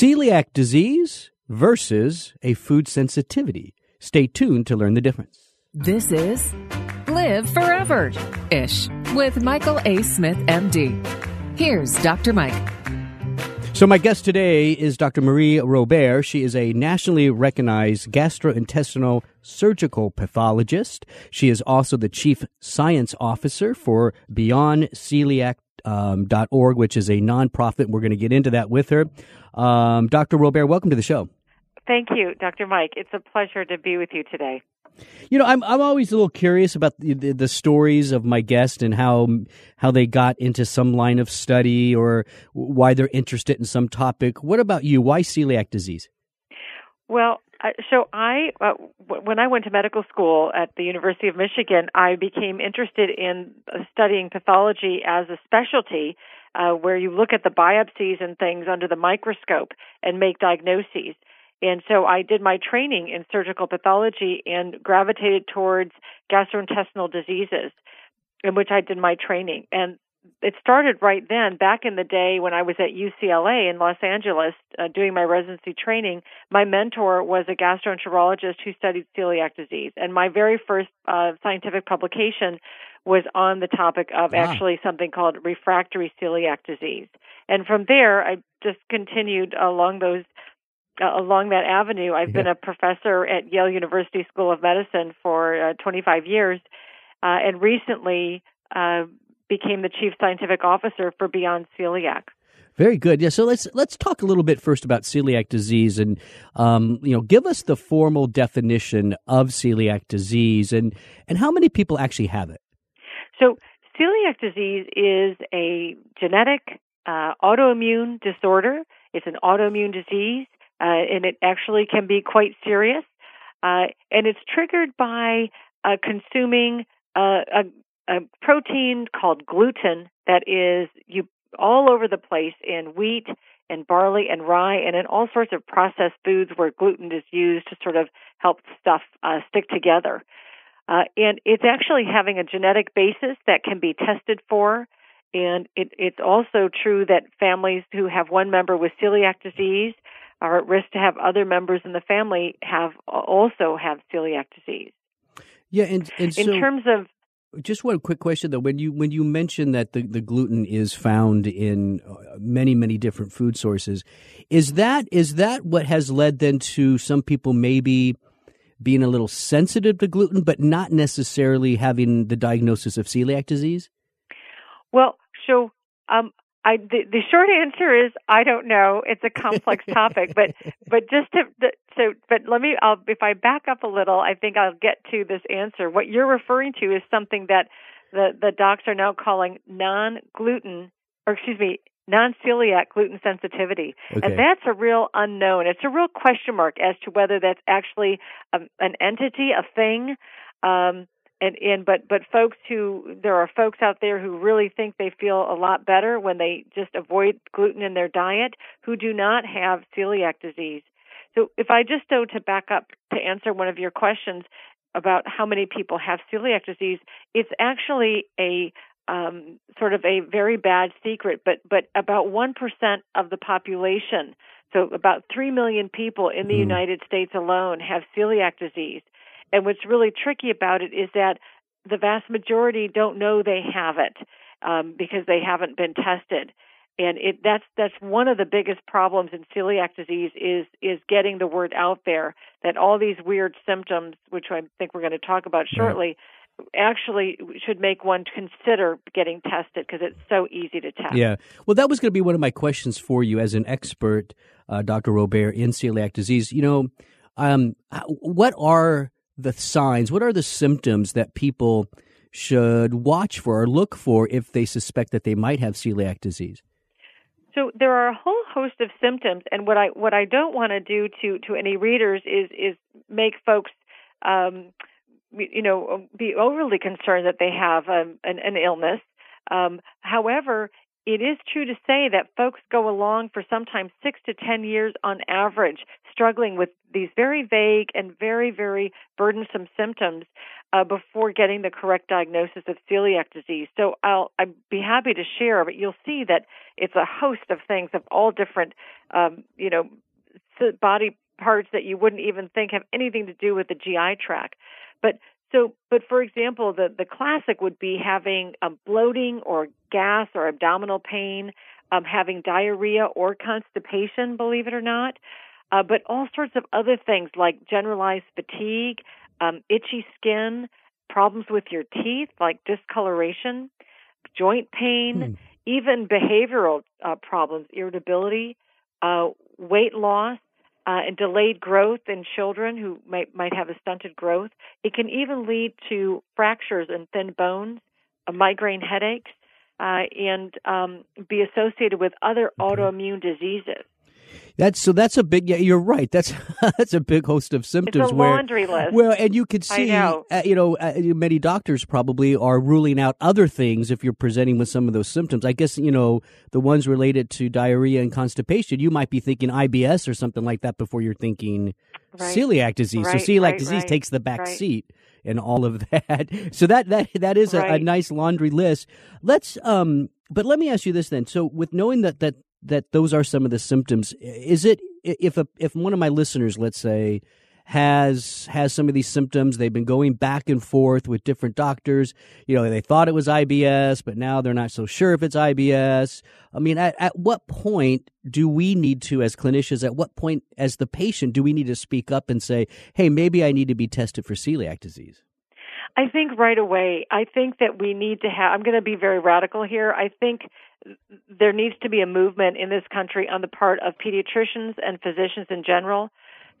celiac disease versus a food sensitivity. Stay tuned to learn the difference. This is Live Forever ish with Michael A. Smith, MD. Here's Dr. Mike. So, my guest today is Dr. Marie Robert. She is a nationally recognized gastrointestinal surgical pathologist. She is also the chief science officer for Beyond Celiac um, .org, which is a nonprofit. We're going to get into that with her. Um, Dr. Robert, welcome to the show. Thank you, Dr. Mike. It's a pleasure to be with you today. You know, I'm I'm always a little curious about the, the, the, stories of my guests and how how they got into some line of study or why they're interested in some topic. What about you? Why celiac disease? Well, so I uh, w- when I went to medical school at the University of Michigan, I became interested in uh, studying pathology as a specialty. Uh, where you look at the biopsies and things under the microscope and make diagnoses. And so I did my training in surgical pathology and gravitated towards gastrointestinal diseases, in which I did my training. And it started right then, back in the day when I was at UCLA in Los Angeles uh, doing my residency training. My mentor was a gastroenterologist who studied celiac disease. And my very first uh, scientific publication was on the topic of wow. actually something called refractory celiac disease. And from there, I just continued along those uh, along that avenue. I've yeah. been a professor at Yale University School of Medicine for uh, 25 years, uh, and recently uh, became the chief scientific officer for Beyond Celiac. Very good. Yeah. So let's let's talk a little bit first about celiac disease, and um, you know, give us the formal definition of celiac disease, and and how many people actually have it. So celiac disease is a genetic uh, autoimmune disorder. It's an autoimmune disease uh, and it actually can be quite serious. Uh, and it's triggered by uh, consuming a, a, protein called gluten that is you all over the place in wheat and barley and rye and in all sorts of processed foods where gluten is used to sort of help stuff uh, stick together. Uh, and it's actually having a genetic basis that can be tested for. And it, it's also true that families who have one member with celiac disease are at risk to have other members in the family have also have celiac disease. Yeah, and, and in terms of just one quick question though. When you when you mention that the, the gluten is found in uh, many many different food sources is that is that what has led then to some people maybe being a little sensitive to gluten but not necessarily having the diagnosis of celiac disease? Well so um, I the, the short answer is I don't know. It's a complex topic, but but just to the, so but let me I'll if I back up a little, I think I'll get to this answer. What you're referring to is something that the the docs are now calling non-gluten or excuse me, non-celiac gluten sensitivity. Okay. And that's a real unknown. It's a real question mark as to whether that's actually a, an entity, a thing. Um, and and but but folks who there are folks out there who really think they feel a lot better when they just avoid gluten in their diet who do not have celiac disease so if i just go to back up to answer one of your questions about how many people have celiac disease it's actually a um, sort of a very bad secret but but about one percent of the population so about three million people in the mm. united states alone have celiac disease and what's really tricky about it is that the vast majority don't know they have it um, because they haven't been tested. And it, that's that's one of the biggest problems in celiac disease is is getting the word out there that all these weird symptoms, which I think we're going to talk about shortly, actually should make one consider getting tested because it's so easy to test. Yeah. Well, that was going to be one of my questions for you as an expert, uh, Dr. Robert, in celiac disease. You know, um, what are the signs? What are the symptoms that people should watch for or look for if they suspect that they might have celiac disease? So there are a whole host of symptoms, and what I what I don't want to do to to any readers is is make folks, um, you know, be overly concerned that they have um, an, an illness. Um, however, it is true to say that folks go along for sometimes six to ten years on average, struggling with these very vague and very, very burdensome symptoms uh, before getting the correct diagnosis of celiac disease. So I'll I'd be happy to share, but you'll see that it's a host of things of all different, um, you know, body parts that you wouldn't even think have anything to do with the GI tract. But so, but for example, the the classic would be having um, bloating or gas or abdominal pain, um, having diarrhea or constipation. Believe it or not. Uh, but all sorts of other things like generalized fatigue, um, itchy skin, problems with your teeth like discoloration, joint pain, hmm. even behavioral uh, problems, irritability, uh, weight loss, uh, and delayed growth in children who might might have a stunted growth. It can even lead to fractures and thin bones, migraine headaches, uh, and um, be associated with other autoimmune diseases. That's so. That's a big. Yeah, you're right. That's that's a big host of symptoms. It's a where, laundry list. Well, and you could see, know. Uh, you know, uh, many doctors probably are ruling out other things if you're presenting with some of those symptoms. I guess you know the ones related to diarrhea and constipation. You might be thinking IBS or something like that before you're thinking right. celiac disease. Right, so celiac right, disease takes the back seat and all of that. So that that that is a, a nice laundry list. Let's um. But let me ask you this then. So, with knowing that that that those are some of the symptoms. Is it if a if one of my listeners, let's say, has has some of these symptoms, they've been going back and forth with different doctors. You know, they thought it was IBS, but now they're not so sure if it's IBS. I mean, at, at what point do we need to, as clinicians, at what point, as the patient, do we need to speak up and say, "Hey, maybe I need to be tested for celiac disease"? I think right away. I think that we need to have. I'm going to be very radical here. I think there needs to be a movement in this country on the part of pediatricians and physicians in general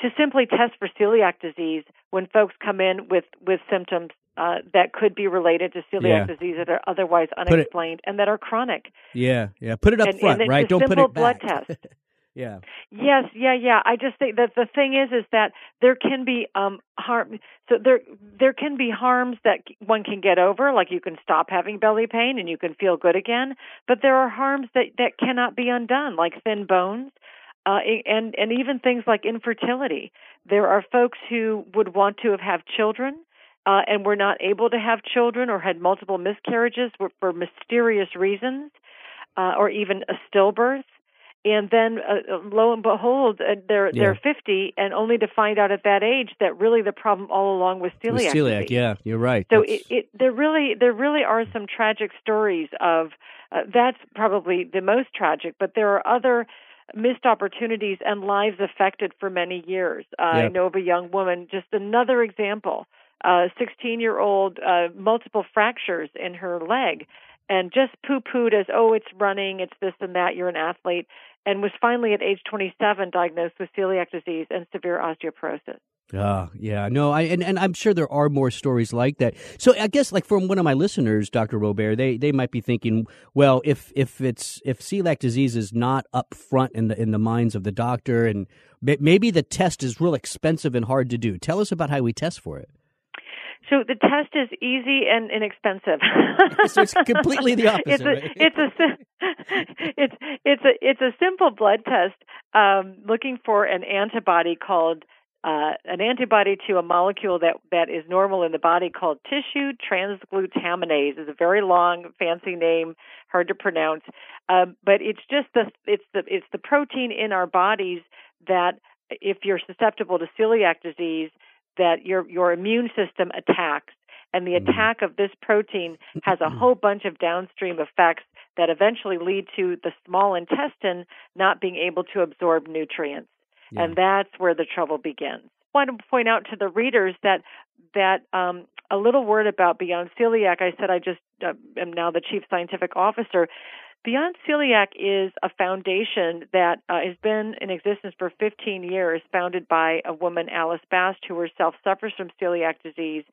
to simply test for celiac disease when folks come in with with symptoms uh, that could be related to celiac yeah. disease that are otherwise unexplained it, and that are chronic. Yeah, yeah. Put it up and, front, and right? Don't put it back. blood test. Yeah. Yes, yeah, yeah. I just think that the thing is, is that there can be um harm. So there there can be harms that one can get over, like you can stop having belly pain and you can feel good again. But there are harms that that cannot be undone, like thin bones, uh, and and even things like infertility. There are folks who would want to have, have children. Uh, and were not able to have children or had multiple miscarriages for, for mysterious reasons, uh, or even a stillbirth and then uh, uh, lo and behold uh, they're yeah. they're 50 and only to find out at that age that really the problem all along was celiac was celiac disease. yeah you're right so it, it there really there really are some tragic stories of uh, that's probably the most tragic but there are other missed opportunities and lives affected for many years uh, yep. i know of a young woman just another example uh 16 year old uh multiple fractures in her leg and just poo pooed as, oh, it's running, it's this and that, you're an athlete and was finally at age 27 diagnosed with celiac disease and severe osteoporosis. Ah, yeah, no, I and, and I'm sure there are more stories like that. So I guess like from one of my listeners, Dr. Robert, they they might be thinking, well, if if it's if celiac disease is not up front in the in the minds of the doctor, and maybe the test is real expensive and hard to do. Tell us about how we test for it. So the test is easy and inexpensive. so it's completely the opposite. it's a right? it's a it's it's a it's a simple blood test um, looking for an antibody called uh, an antibody to a molecule that that is normal in the body called tissue transglutaminase. is a very long, fancy name, hard to pronounce, um, but it's just the it's the it's the protein in our bodies that if you're susceptible to celiac disease that your your immune system attacks and the mm-hmm. attack of this protein has a mm-hmm. whole bunch of downstream effects that eventually lead to the small intestine not being able to absorb nutrients yeah. and that's where the trouble begins I want to point out to the readers that that um, a little word about beyond celiac i said i just uh, am now the chief scientific officer Beyond Celiac is a foundation that uh, has been in existence for 15 years, founded by a woman, Alice Bast, who herself suffers from celiac disease.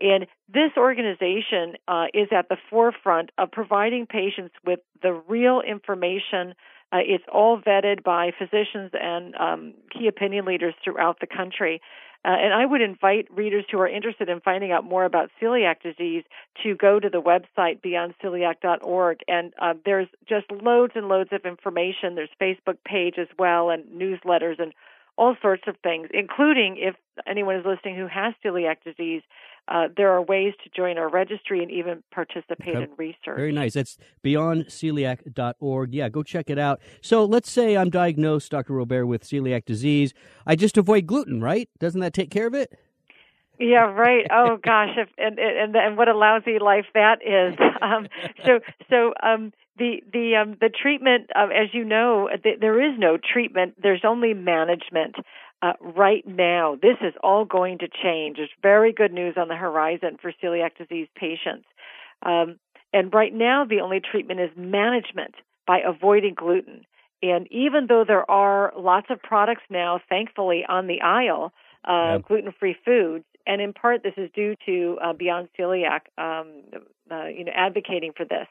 And this organization uh, is at the forefront of providing patients with the real information. Uh, it's all vetted by physicians and um, key opinion leaders throughout the country. Uh, and I would invite readers who are interested in finding out more about celiac disease to go to the website beyondceliac.org. And uh, there's just loads and loads of information. There's Facebook page as well, and newsletters, and all sorts of things, including if anyone is listening who has celiac disease, uh, there are ways to join our registry and even participate okay. in research. Very nice. That's beyondceliac.org. Yeah, go check it out. So let's say I'm diagnosed, Dr. Robert, with celiac disease. I just avoid gluten, right? Doesn't that take care of it? Yeah, right. Oh gosh, if, and, and and what a lousy life that is. Um, so so um, the the um, the treatment, uh, as you know, th- there is no treatment. There's only management. Uh, right now, this is all going to change. There's very good news on the horizon for celiac disease patients. Um, and right now, the only treatment is management by avoiding gluten. And even though there are lots of products now, thankfully, on the aisle, uh, yep. gluten free foods, and in part this is due to uh, Beyond Celiac, um, uh, you know, advocating for this.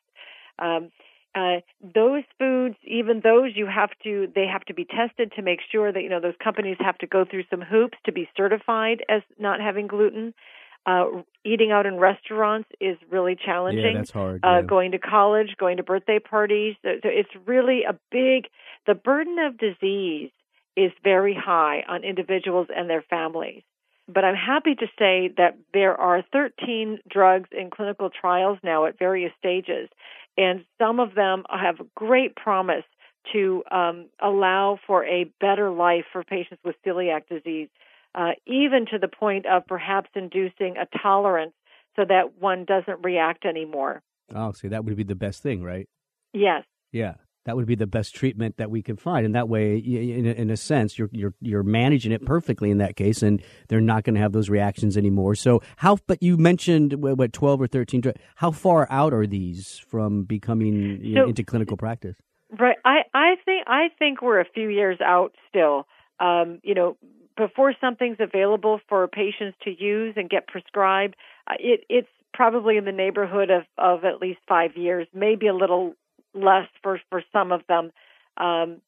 Um, uh, those foods, even those you have to, they have to be tested to make sure that you know those companies have to go through some hoops to be certified as not having gluten. Uh, eating out in restaurants is really challenging. Yeah, that's hard. Uh, yeah. Going to college, going to birthday parties, so, so it's really a big. The burden of disease is very high on individuals and their families. But I'm happy to say that there are 13 drugs in clinical trials now at various stages, and some of them have great promise to um, allow for a better life for patients with celiac disease, uh, even to the point of perhaps inducing a tolerance so that one doesn't react anymore. Oh, see, that would be the best thing, right? Yes. Yeah that would be the best treatment that we can find. And that way, in a, in a sense, you're you're you're managing it perfectly in that case, and they're not going to have those reactions anymore. So how? But you mentioned what twelve or thirteen. How far out are these from becoming so, know, into clinical practice? Right. I I think I think we're a few years out still. Um, you know, before something's available for patients to use and get prescribed, uh, it it's probably in the neighborhood of, of at least five years, maybe a little less for for some of them. Um,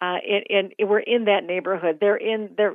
uh, and, and, we're in that neighborhood. They're in they're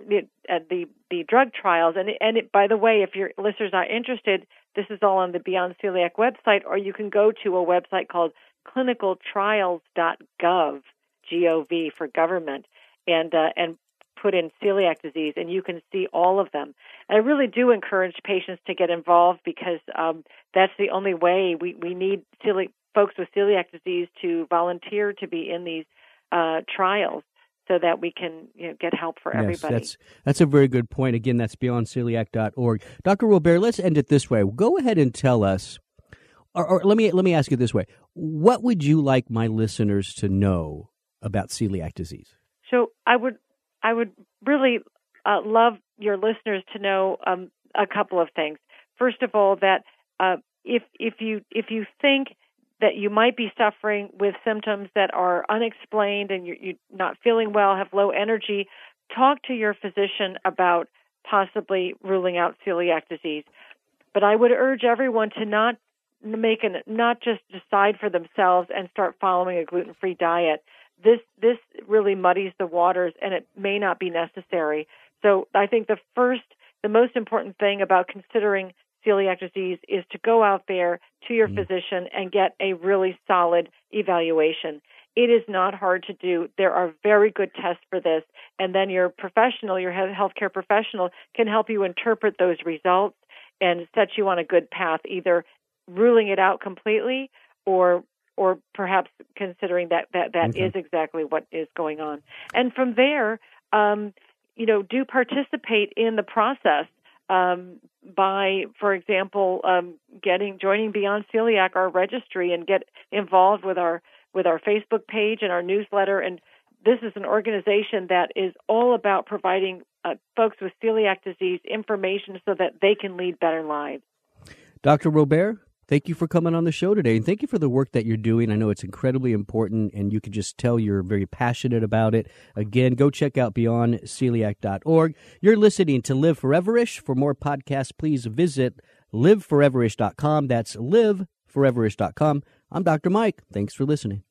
uh, the the drug trials, and and it, by the way, if your listeners are interested, this is all on the Beyond Celiac website, or you can go to a website called clinicaltrials.gov, G-O-V for government, and uh, and put in celiac disease, and you can see all of them. And I really do encourage patients to get involved because um, that's the only way we we need celiac folks with celiac disease to volunteer to be in these uh, trials so that we can you know, get help for yes, everybody. That's, that's a very good point. Again, that's beyondceliac.org. Dr. Robert, let's end it this way. Go ahead and tell us, or, or let me let me ask you this way: What would you like my listeners to know about celiac disease? So I would I would really uh, love your listeners to know um, a couple of things. First of all, that uh, if if you if you think that you might be suffering with symptoms that are unexplained and you're, you're not feeling well, have low energy, talk to your physician about possibly ruling out celiac disease. But I would urge everyone to not make an not just decide for themselves and start following a gluten-free diet. This this really muddies the waters and it may not be necessary. So I think the first the most important thing about considering celiac disease is to go out there to your mm. physician and get a really solid evaluation. It is not hard to do. There are very good tests for this, and then your professional, your healthcare professional, can help you interpret those results and set you on a good path, either ruling it out completely or or perhaps considering that that, that okay. is exactly what is going on. And from there, um, you know, do participate in the process um, by, for example, um, getting joining Beyond Celiac, our registry, and get involved with our with our Facebook page and our newsletter. And this is an organization that is all about providing uh, folks with celiac disease information so that they can lead better lives. Dr. Robert, Thank you for coming on the show today, and thank you for the work that you're doing. I know it's incredibly important, and you can just tell you're very passionate about it. Again, go check out beyondceliac.org. You're listening to Live Foreverish. For more podcasts, please visit liveforeverish.com. That's liveforeverish.com. I'm Dr. Mike. Thanks for listening.